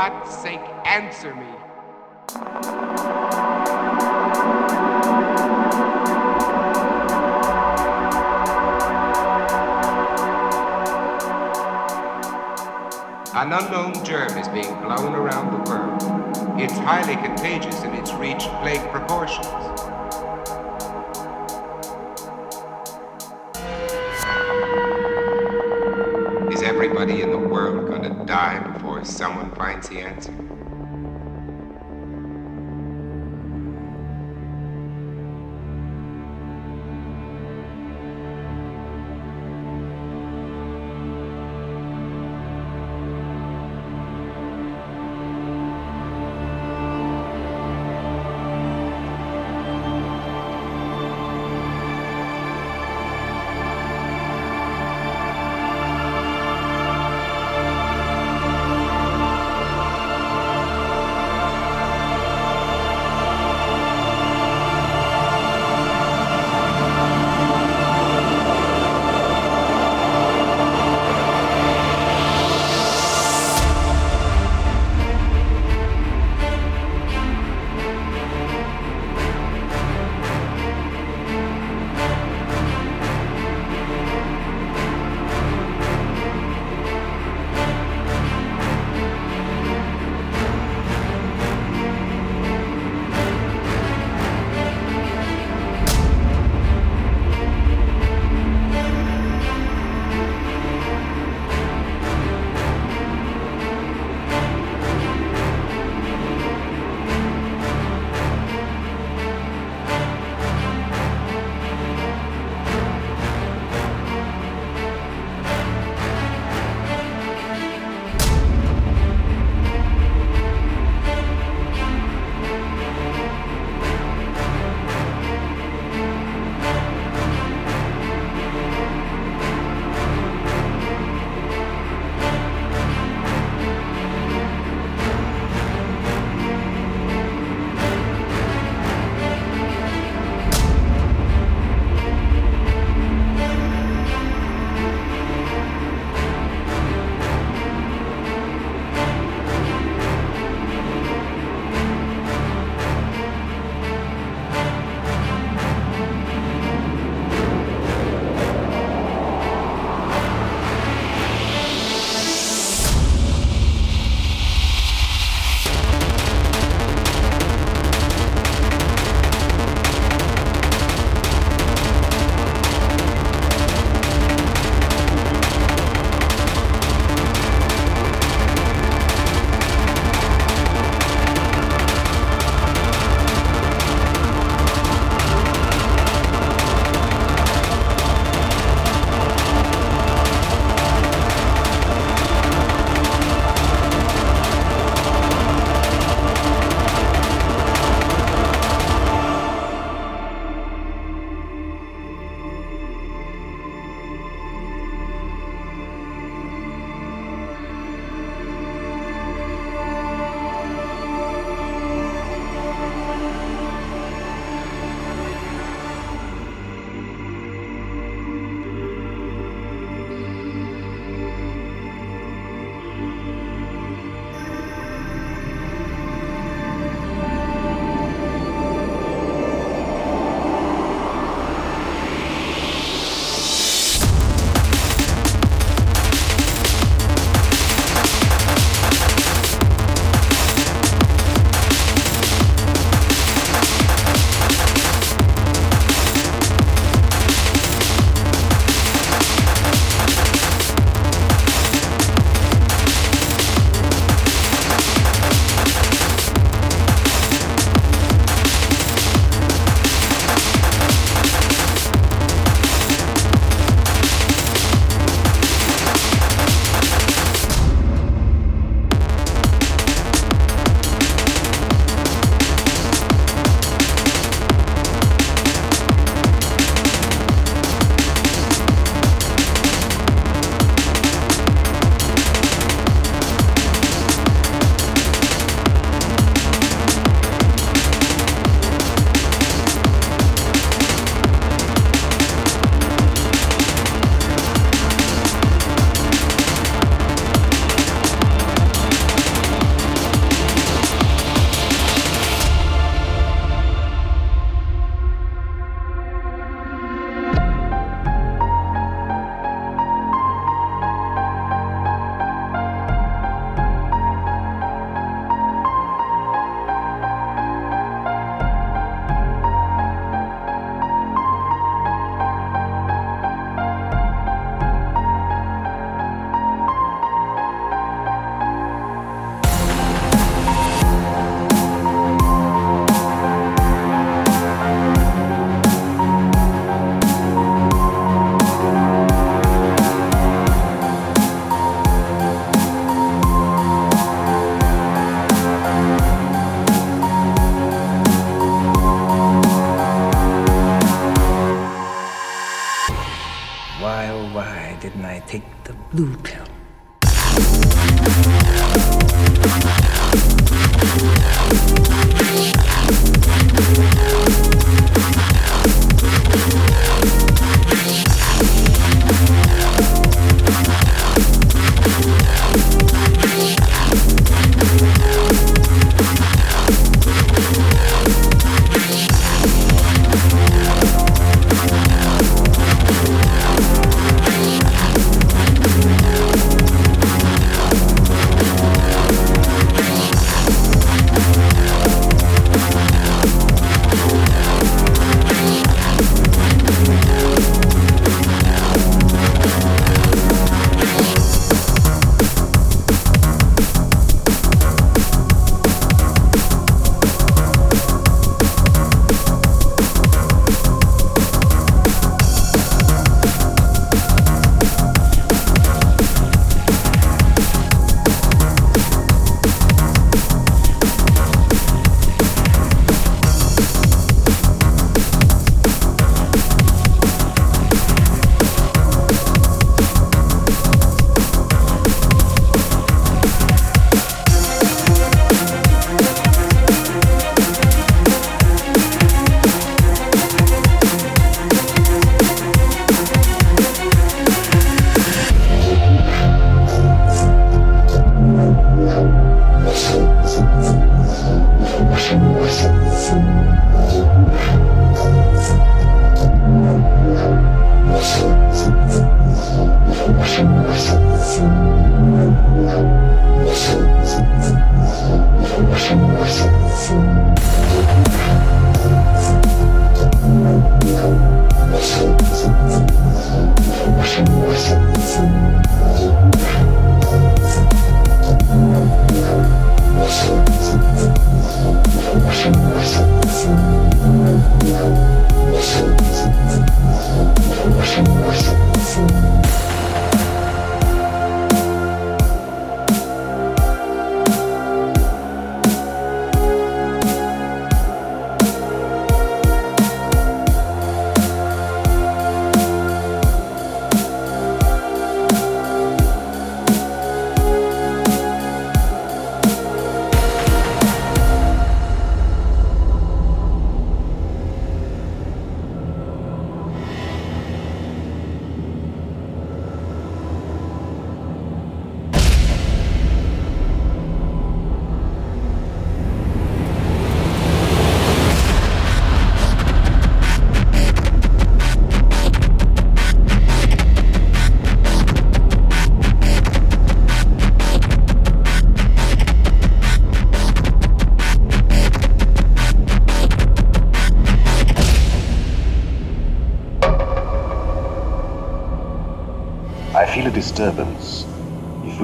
God's sake, answer me. An unknown germ is being blown around the world. It's highly contagious and it's reached plague proportions. Is everybody in the world gonna die someone finds the answer?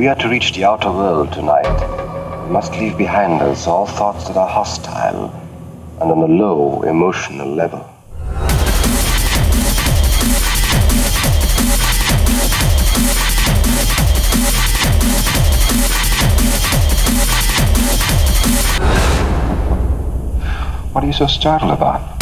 We are to reach the outer world tonight, we must leave behind us all thoughts that are hostile and on a low emotional level. What are you so startled about?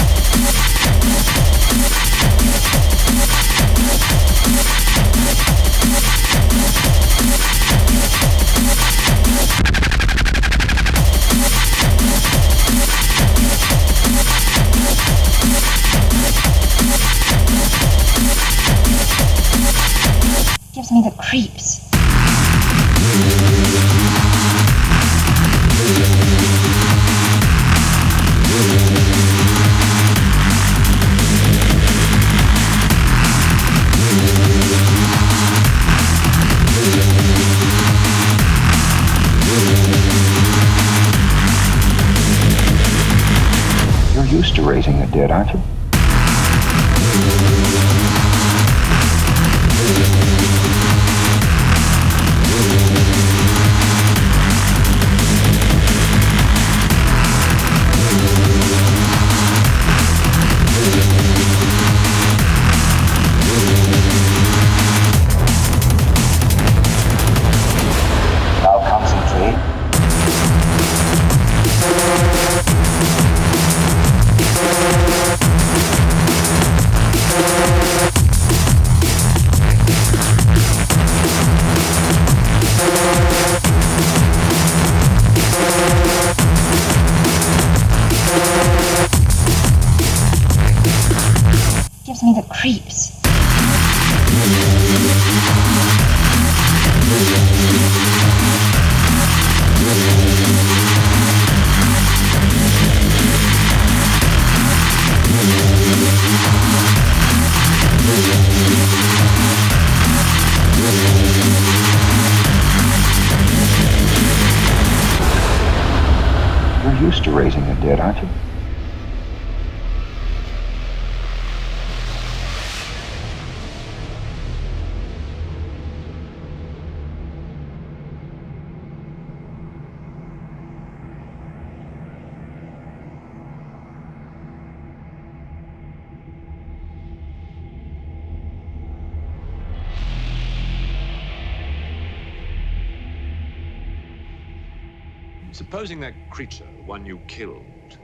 Supposing that creature, the one you killed,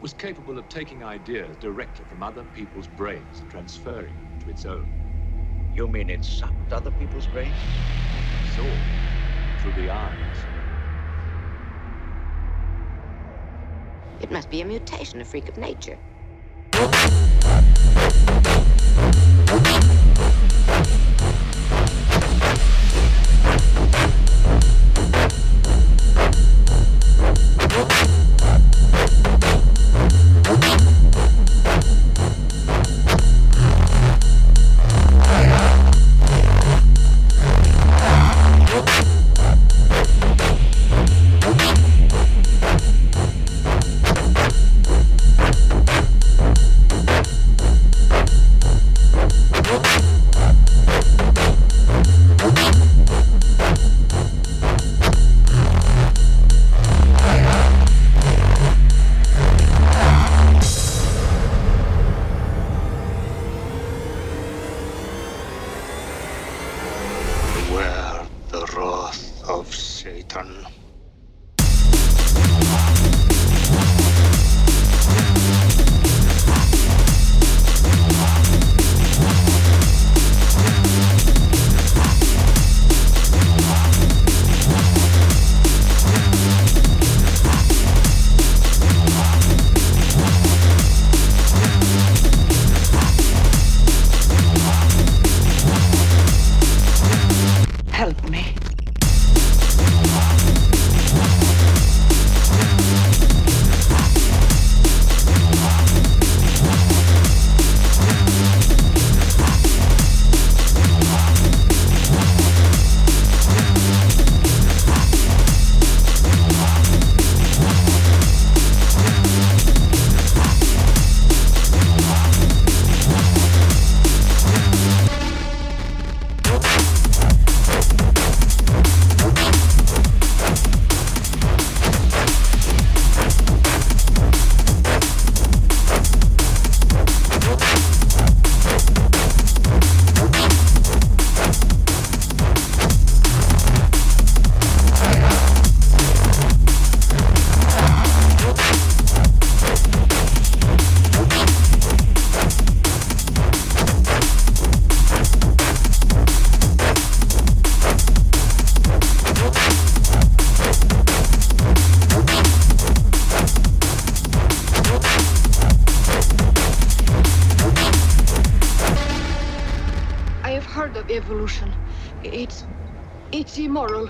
was capable of taking ideas directly from other people's brains and transferring them to its own. You mean it sucked other people's brains? So, through the eyes. It must be a mutation, a freak of nature. Of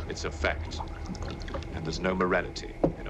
It's a fact. And there's no morality in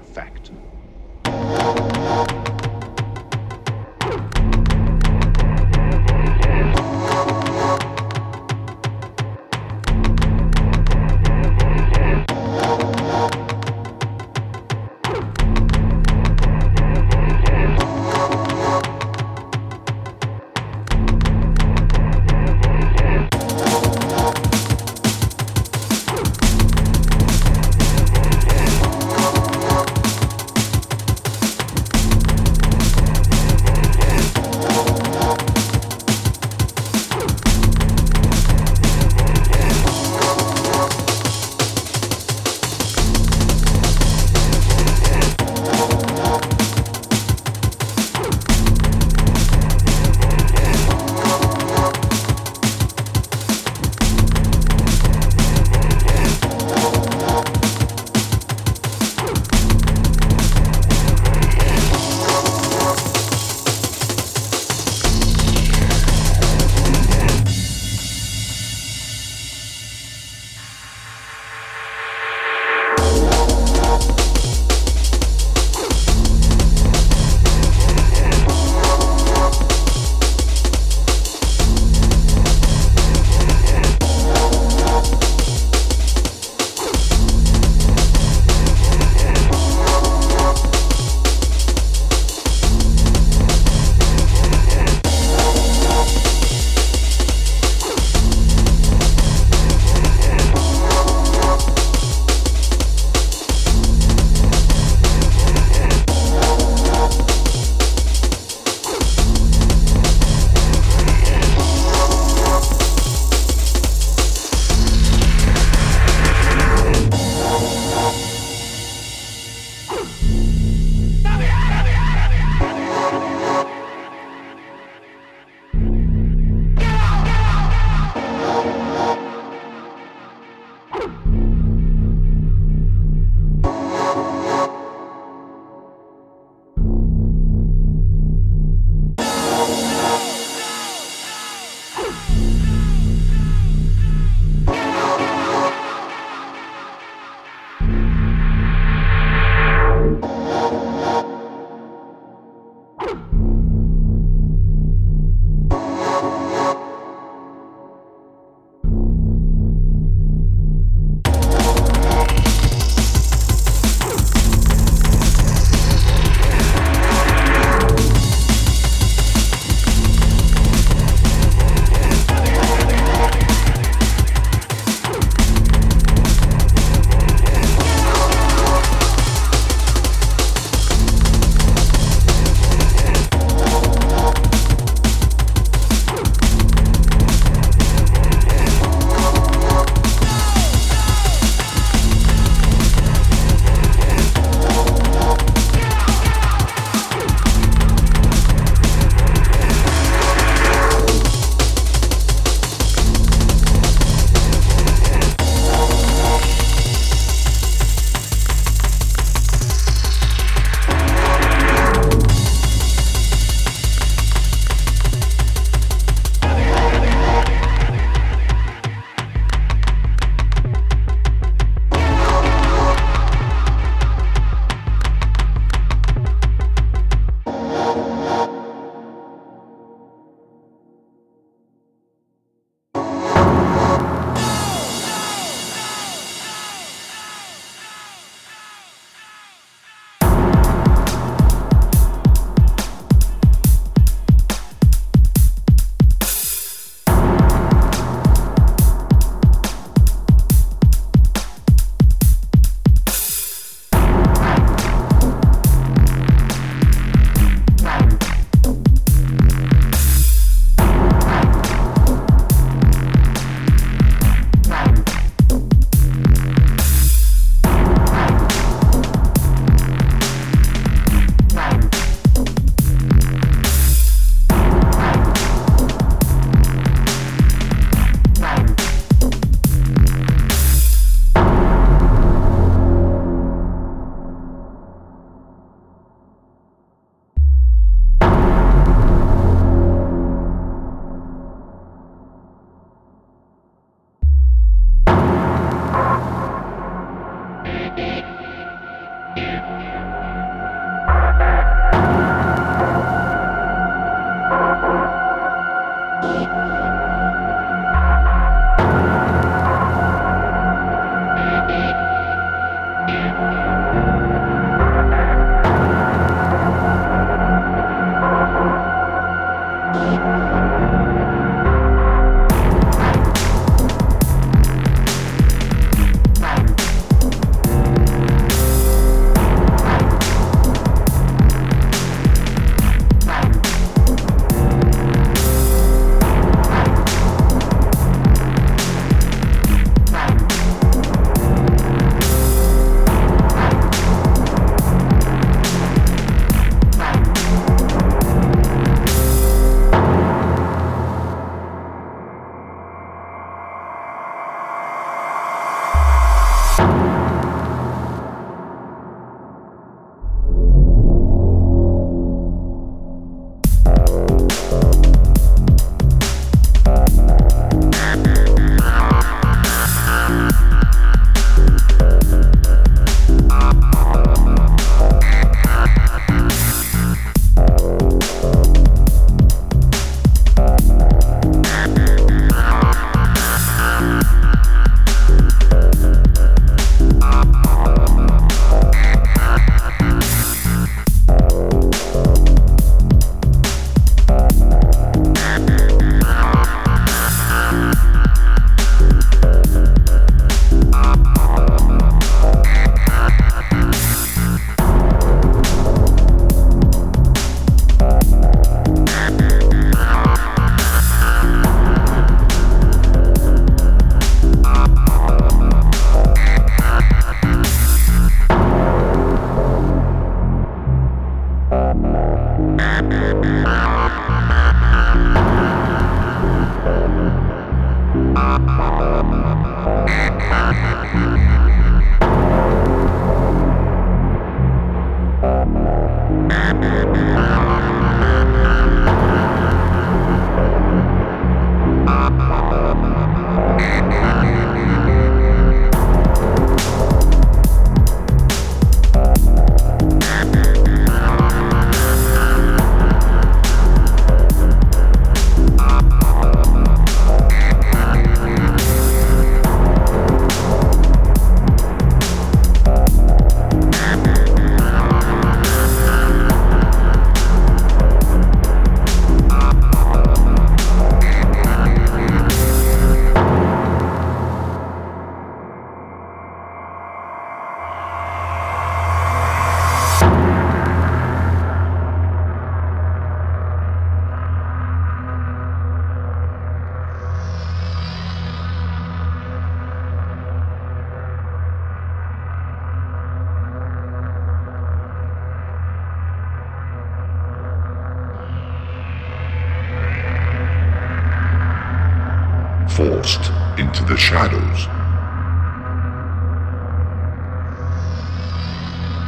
Forced into the shadows.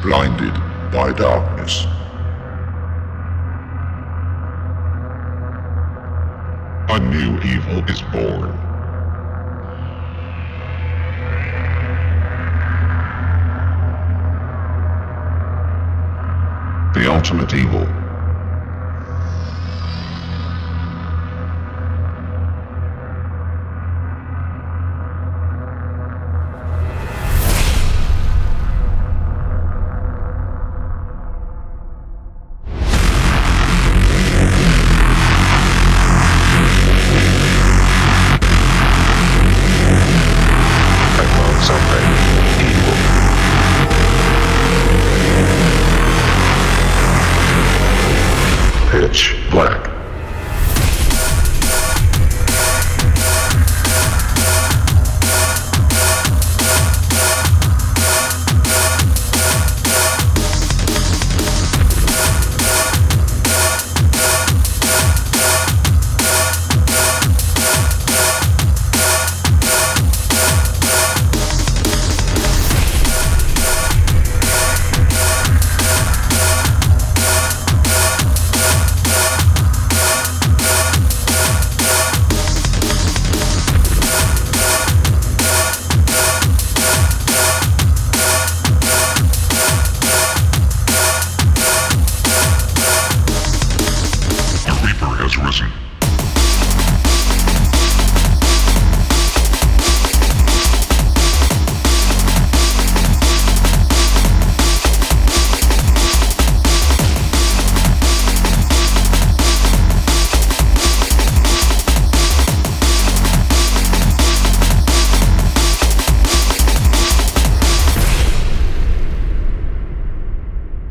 Blinded by darkness. A new evil is born. The ultimate evil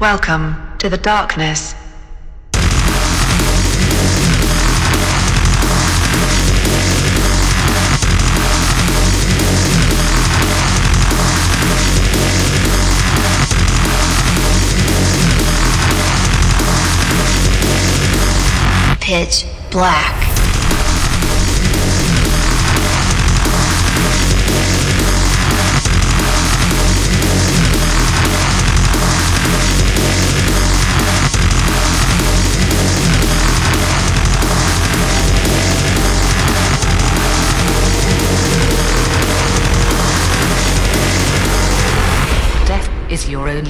Welcome to the darkness. Pitch black.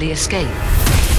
Escape.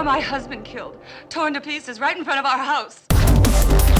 saw my husband killed, torn to pieces right in front of our house.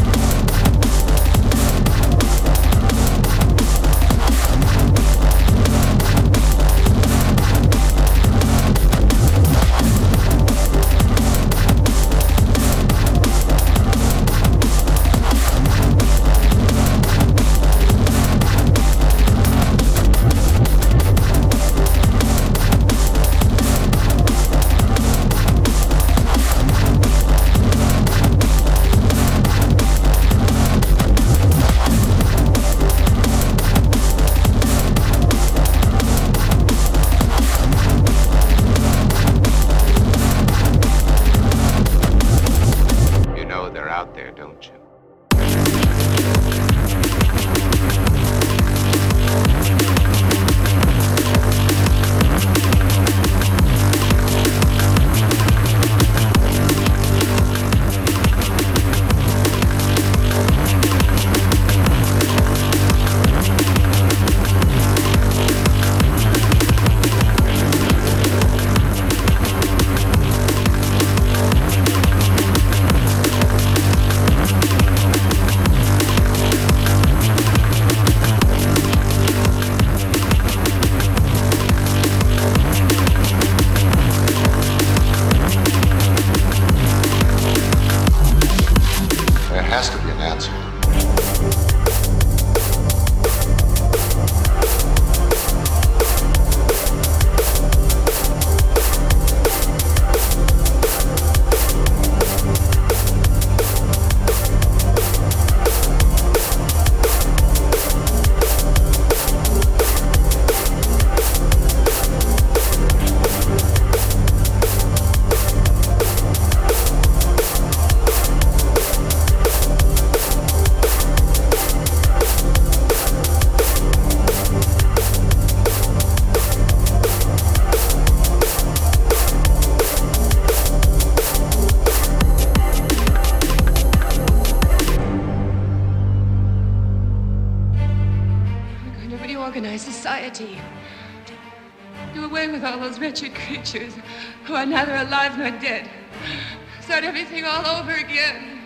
Everything all over again.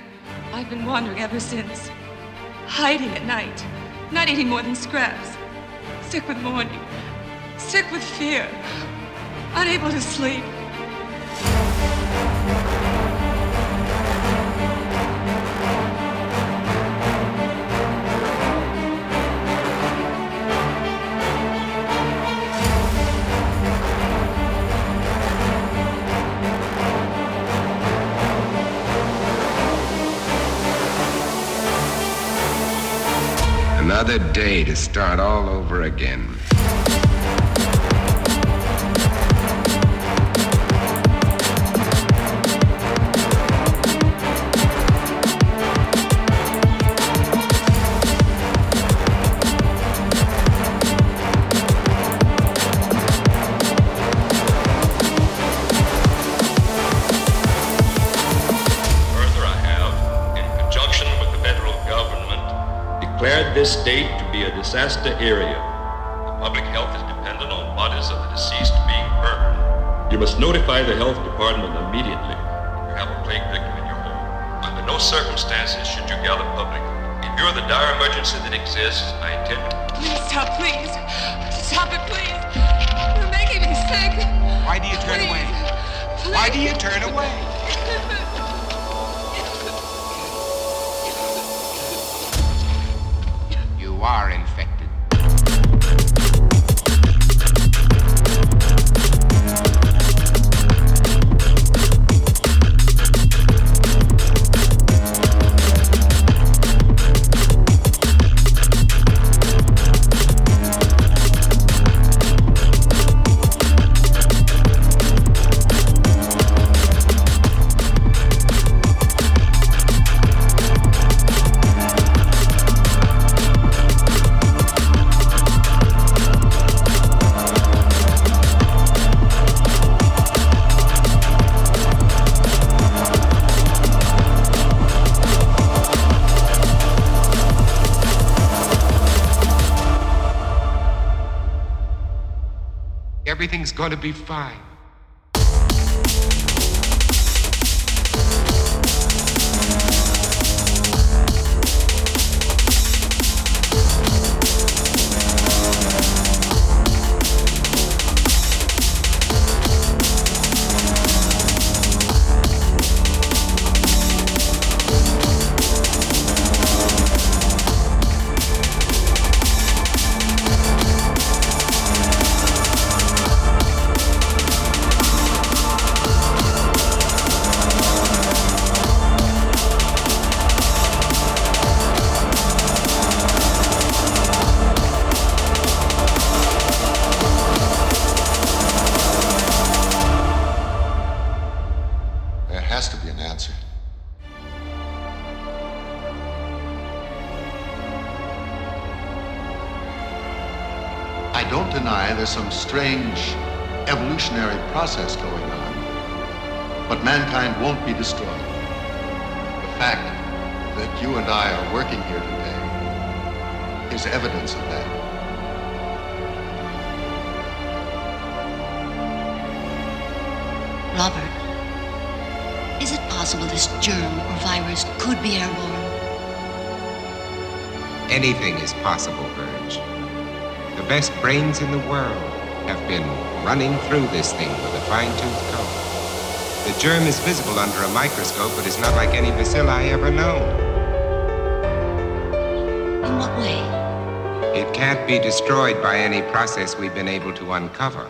I've been wandering ever since. Hiding at night, not eating more than scraps. Sick with mourning, sick with fear, unable to sleep. Another day to start all over again. Disaster area. The public health is dependent on bodies of the deceased being burned. You must notify the health department immediately. You have a plague victim in your home. Under no circumstances should you gather public. In view of the dire emergency that exists, I intend to... Please stop, please. Stop it, please. You're making me sick. Why do you turn please. away? Please. Why do you turn away? You are infected. Everything's going to be fine. Possible this germ or virus could be airborne? Anything is possible, Verge. The best brains in the world have been running through this thing with a fine-tooth comb. The germ is visible under a microscope, but is not like any bacilli ever known. In what way? It can't be destroyed by any process we've been able to uncover.